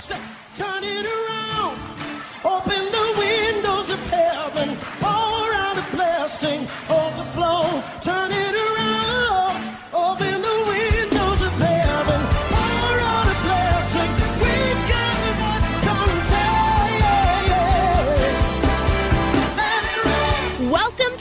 Come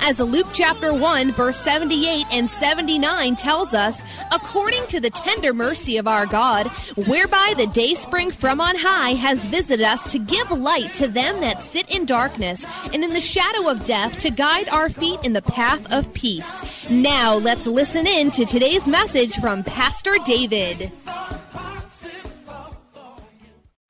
As Luke chapter 1, verse 78 and 79 tells us, according to the tender mercy of our God, whereby the day spring from on high has visited us to give light to them that sit in darkness and in the shadow of death to guide our feet in the path of peace. Now let's listen in to today's message from Pastor David.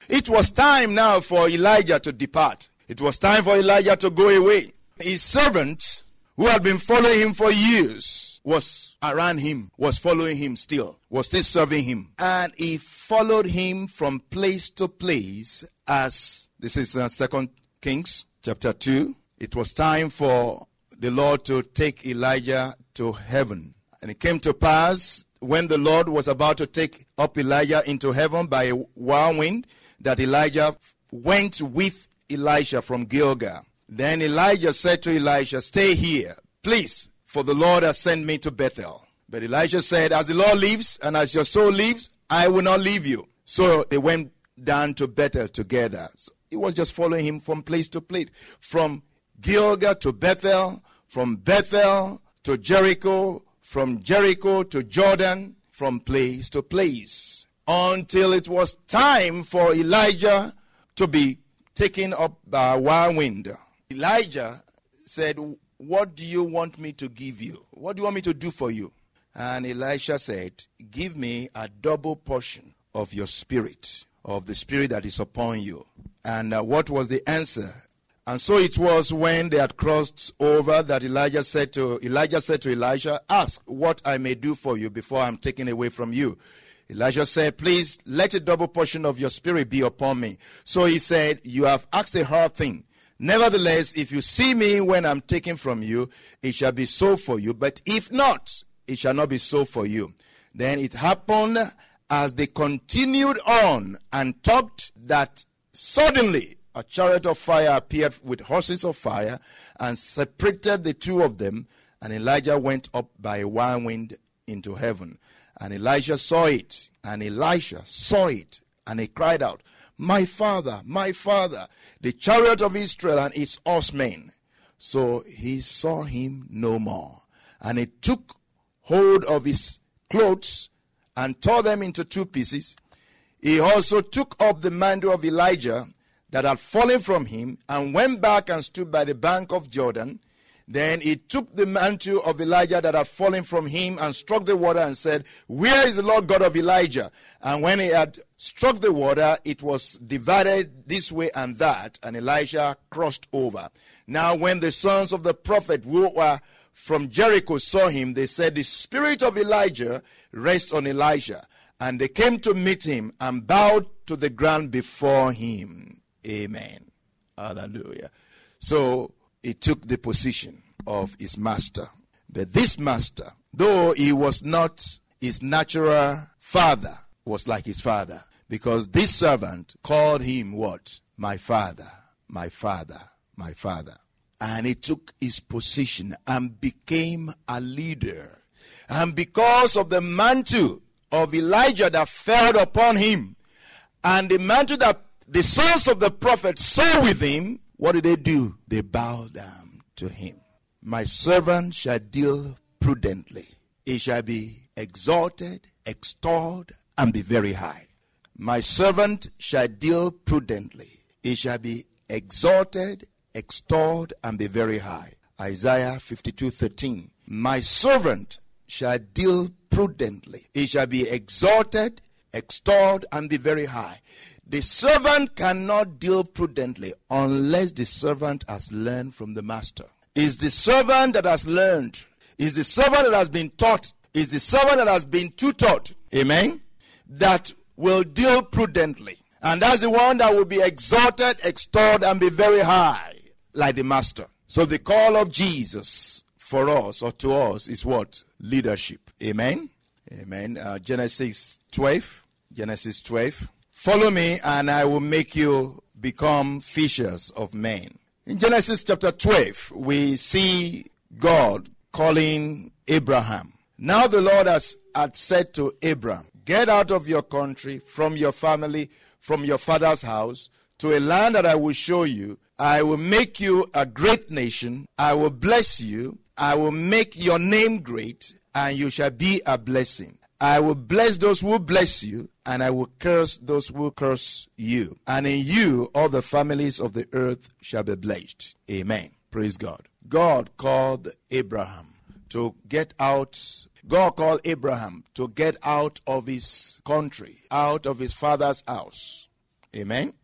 It was time now for Elijah to depart. It was time for Elijah to go away. His servant, who had been following him for years, was around him, was following him still, was still serving him. And he followed him from place to place as this is uh, Second Kings chapter 2. It was time for the Lord to take Elijah to heaven. And it came to pass when the Lord was about to take up Elijah into heaven by a whirlwind that Elijah went with Elisha from Gilgal. Then Elijah said to Elisha, Stay here, please, for the Lord has sent me to Bethel. But Elijah said, As the Lord lives and as your soul lives, I will not leave you. So they went down to Bethel together. So he was just following him from place to place, from Gilgal to Bethel, from Bethel to Jericho, from Jericho to Jordan, from place to place, until it was time for Elijah to be taken up by a whirlwind. Elijah said, What do you want me to give you? What do you want me to do for you? And Elisha said, Give me a double portion of your spirit, of the spirit that is upon you. And uh, what was the answer? And so it was when they had crossed over that Elijah said to Elijah said to Elisha, Ask what I may do for you before I'm taken away from you. Elijah said, Please let a double portion of your spirit be upon me. So he said, You have asked a hard thing. Nevertheless, if you see me when I'm taken from you, it shall be so for you. But if not, it shall not be so for you. Then it happened as they continued on and talked that suddenly a chariot of fire appeared with horses of fire and separated the two of them. And Elijah went up by a whirlwind into heaven. And Elijah saw it, and Elisha saw it, and he cried out, My father, my father, the chariot of Israel and its horsemen. So he saw him no more. And he took hold of his clothes and tore them into two pieces. He also took up the mantle of Elijah that had fallen from him and went back and stood by the bank of Jordan. Then he took the mantle of Elijah that had fallen from him and struck the water and said, Where is the Lord God of Elijah? And when he had struck the water, it was divided this way and that, and Elijah crossed over. Now, when the sons of the prophet who were from Jericho saw him, they said, The spirit of Elijah rests on Elijah. And they came to meet him and bowed to the ground before him. Amen. Hallelujah. So he took the position of his master. But this master, though he was not his natural father, was like his father. Because this servant called him what? My father, my father, my father. And he took his position and became a leader. And because of the mantle of Elijah that fell upon him, and the mantle that the sons of the prophet saw with him, what did they do? They bowed down to him. My servant shall deal prudently. He shall be exalted, extolled, and be very high. My servant shall deal prudently. He shall be exalted, extolled, and be very high. Isaiah 52 13. My servant shall deal prudently. He shall be exalted, extolled, and be very high. The servant cannot deal prudently unless the servant has learned from the master. Is the servant that has learned, is the servant that has been taught, is the servant that has been tutored, amen, that will deal prudently. And that's the one that will be exalted, extolled, and be very high, like the master. So the call of Jesus for us or to us is what? Leadership. Amen. Amen. Uh, Genesis 12. Genesis 12. Follow me, and I will make you become fishers of men. In Genesis chapter 12, we see God calling Abraham. Now the Lord has had said to Abraham, Get out of your country, from your family, from your father's house, to a land that I will show you. I will make you a great nation. I will bless you. I will make your name great, and you shall be a blessing. I will bless those who bless you, and I will curse those who curse you. And in you, all the families of the earth shall be blessed. Amen. Praise God. God called Abraham to get out. God called Abraham to get out of his country, out of his father's house. Amen.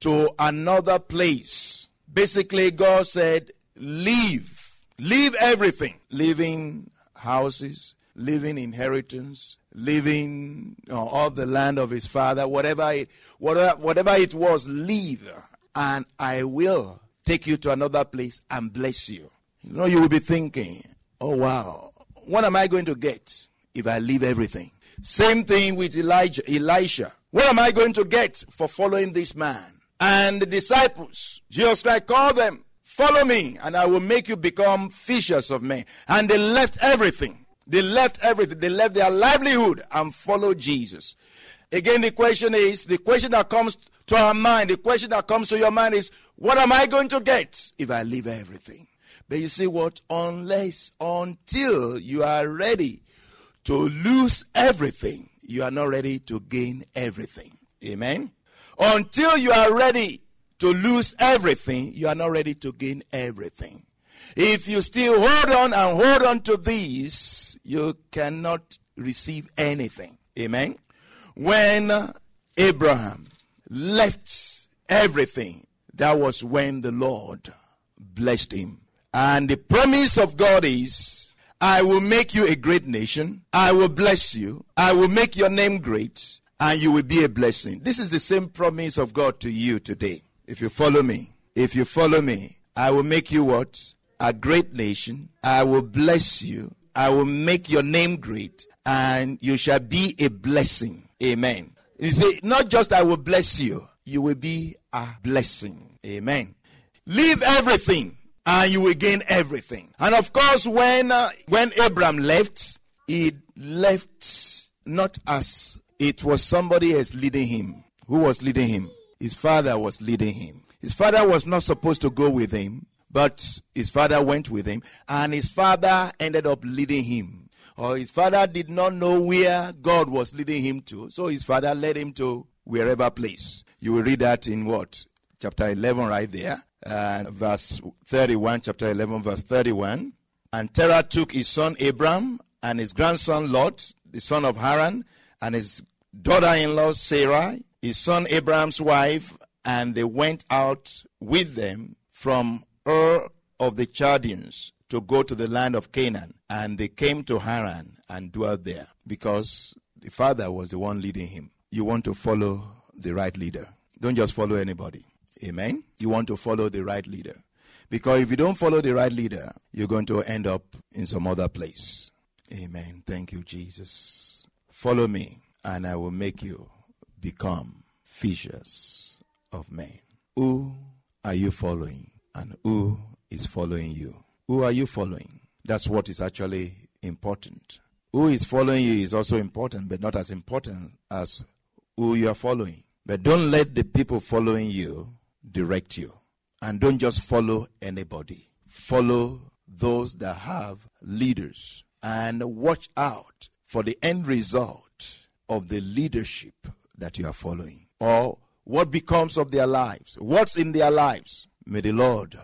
To another place. Basically, God said, Leave. Leave everything. Leaving houses, leaving inheritance, leaving you know, all the land of his father, whatever it, whatever, whatever it was, leave. And I will take you to another place and bless you. You know, you will be thinking, oh wow, what am I going to get if I leave everything? Same thing with Elijah, Elisha. What am I going to get for following this man? And the disciples, Jesus Christ called them, follow me and I will make you become fishers of men. And they left everything. They left everything. They left their livelihood and followed Jesus. Again, the question is the question that comes to our mind, the question that comes to your mind is, what am I going to get if I leave everything? But you see what? Unless, until you are ready to lose everything, you are not ready to gain everything. Amen? Until you are ready to lose everything, you are not ready to gain everything. If you still hold on and hold on to these, you cannot receive anything. Amen. When Abraham left everything, that was when the Lord blessed him. And the promise of God is I will make you a great nation. I will bless you. I will make your name great. And you will be a blessing. This is the same promise of God to you today. If you follow me, if you follow me, I will make you what? A great nation. I will bless you. I will make your name great. And you shall be a blessing. Amen. You see, not just I will bless you, you will be a blessing. Amen. Leave everything and you will gain everything. And of course, when uh, when Abraham left, he left not as it was somebody else leading him. Who was leading him? His father was leading him. His father was not supposed to go with him, but his father went with him, and his father ended up leading him. Or his father did not know where God was leading him to, so his father led him to wherever place. You will read that in what? Chapter 11, right there. Uh, verse 31, chapter 11, verse 31. And Terah took his son Abram and his grandson Lot, the son of Haran, and his daughter in law Sarai, his son Abram's wife, and they went out with them from Ur of the Chaldeans to go to the land of Canaan. And they came to Haran and dwelt there because the father was the one leading him. You want to follow the right leader. Don't just follow anybody. Amen. You want to follow the right leader. Because if you don't follow the right leader, you're going to end up in some other place. Amen. Thank you, Jesus. Follow me, and I will make you become fishers of men. Who are you following? And who is following you? Who are you following? That's what is actually important. Who is following you is also important, but not as important as who you are following. But don't let the people following you direct you. And don't just follow anybody. Follow those that have leaders. And watch out for the end result of the leadership that you are following. Or what becomes of their lives, what's in their lives. May the Lord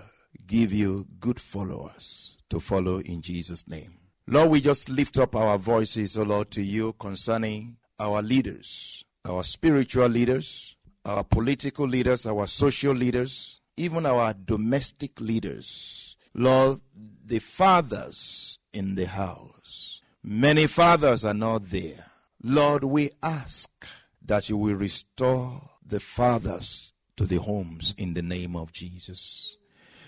give you good followers to follow in Jesus' name. Lord, we just lift up our voices, O Lord, to you concerning our leaders, our spiritual leaders, our political leaders, our social leaders, even our domestic leaders. Lord, the fathers in the house. Many fathers are not there. Lord, we ask that you will restore the fathers to the homes in the name of Jesus.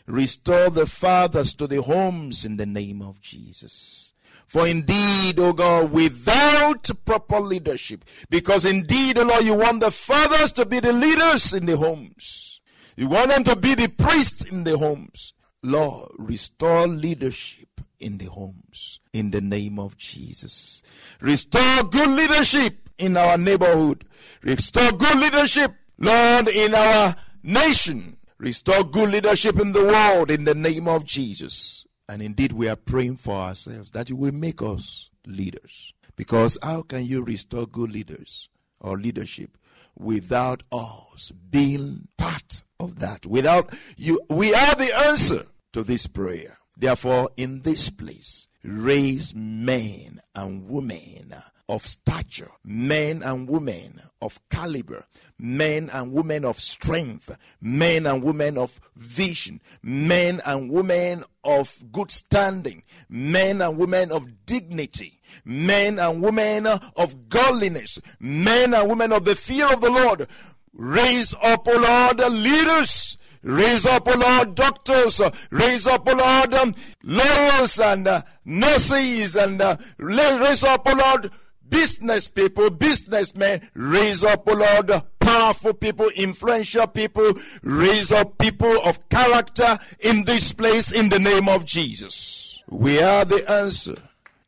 Restore the fathers to the homes in the name of Jesus. For indeed, O oh God, without proper leadership, because indeed, O oh Lord, you want the fathers to be the leaders in the homes. You want them to be the priests in the homes. Lord, restore leadership in the homes in the name of Jesus. Restore good leadership in our neighborhood. Restore good leadership, Lord, in our nation. Restore good leadership in the world in the name of Jesus. And indeed, we are praying for ourselves that you will make us leaders. Because how can you restore good leaders or leadership without us being part of that? Without you, we are the answer to this prayer. Therefore, in this place, raise men and women of stature, men and women of caliber, men and women of strength, men and women of vision, men and women of good standing, men and women of dignity, men and women of godliness, men and women of the fear of the Lord. Raise up, O Lord, leaders. Raise up, O Lord, doctors. Raise up, O Lord, um, lawyers and uh, nurses. And uh, raise up, O Lord, business people, businessmen, raise up, oh Lord, powerful people, influential people, raise up people of character in this place in the name of Jesus. We are the answer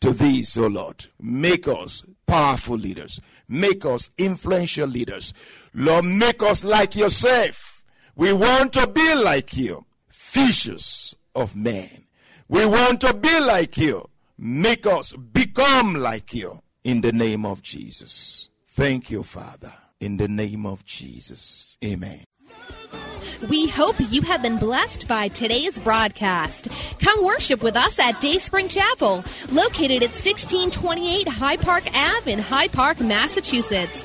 to this, oh Lord. Make us powerful leaders, make us influential leaders. Lord, make us like yourself. We want to be like you, fishers of men. We want to be like you. Make us become like you in the name of Jesus. Thank you, Father. In the name of Jesus. Amen. We hope you have been blessed by today's broadcast. Come worship with us at Dayspring Chapel, located at 1628 Hyde Park Ave in Hyde Park, Massachusetts.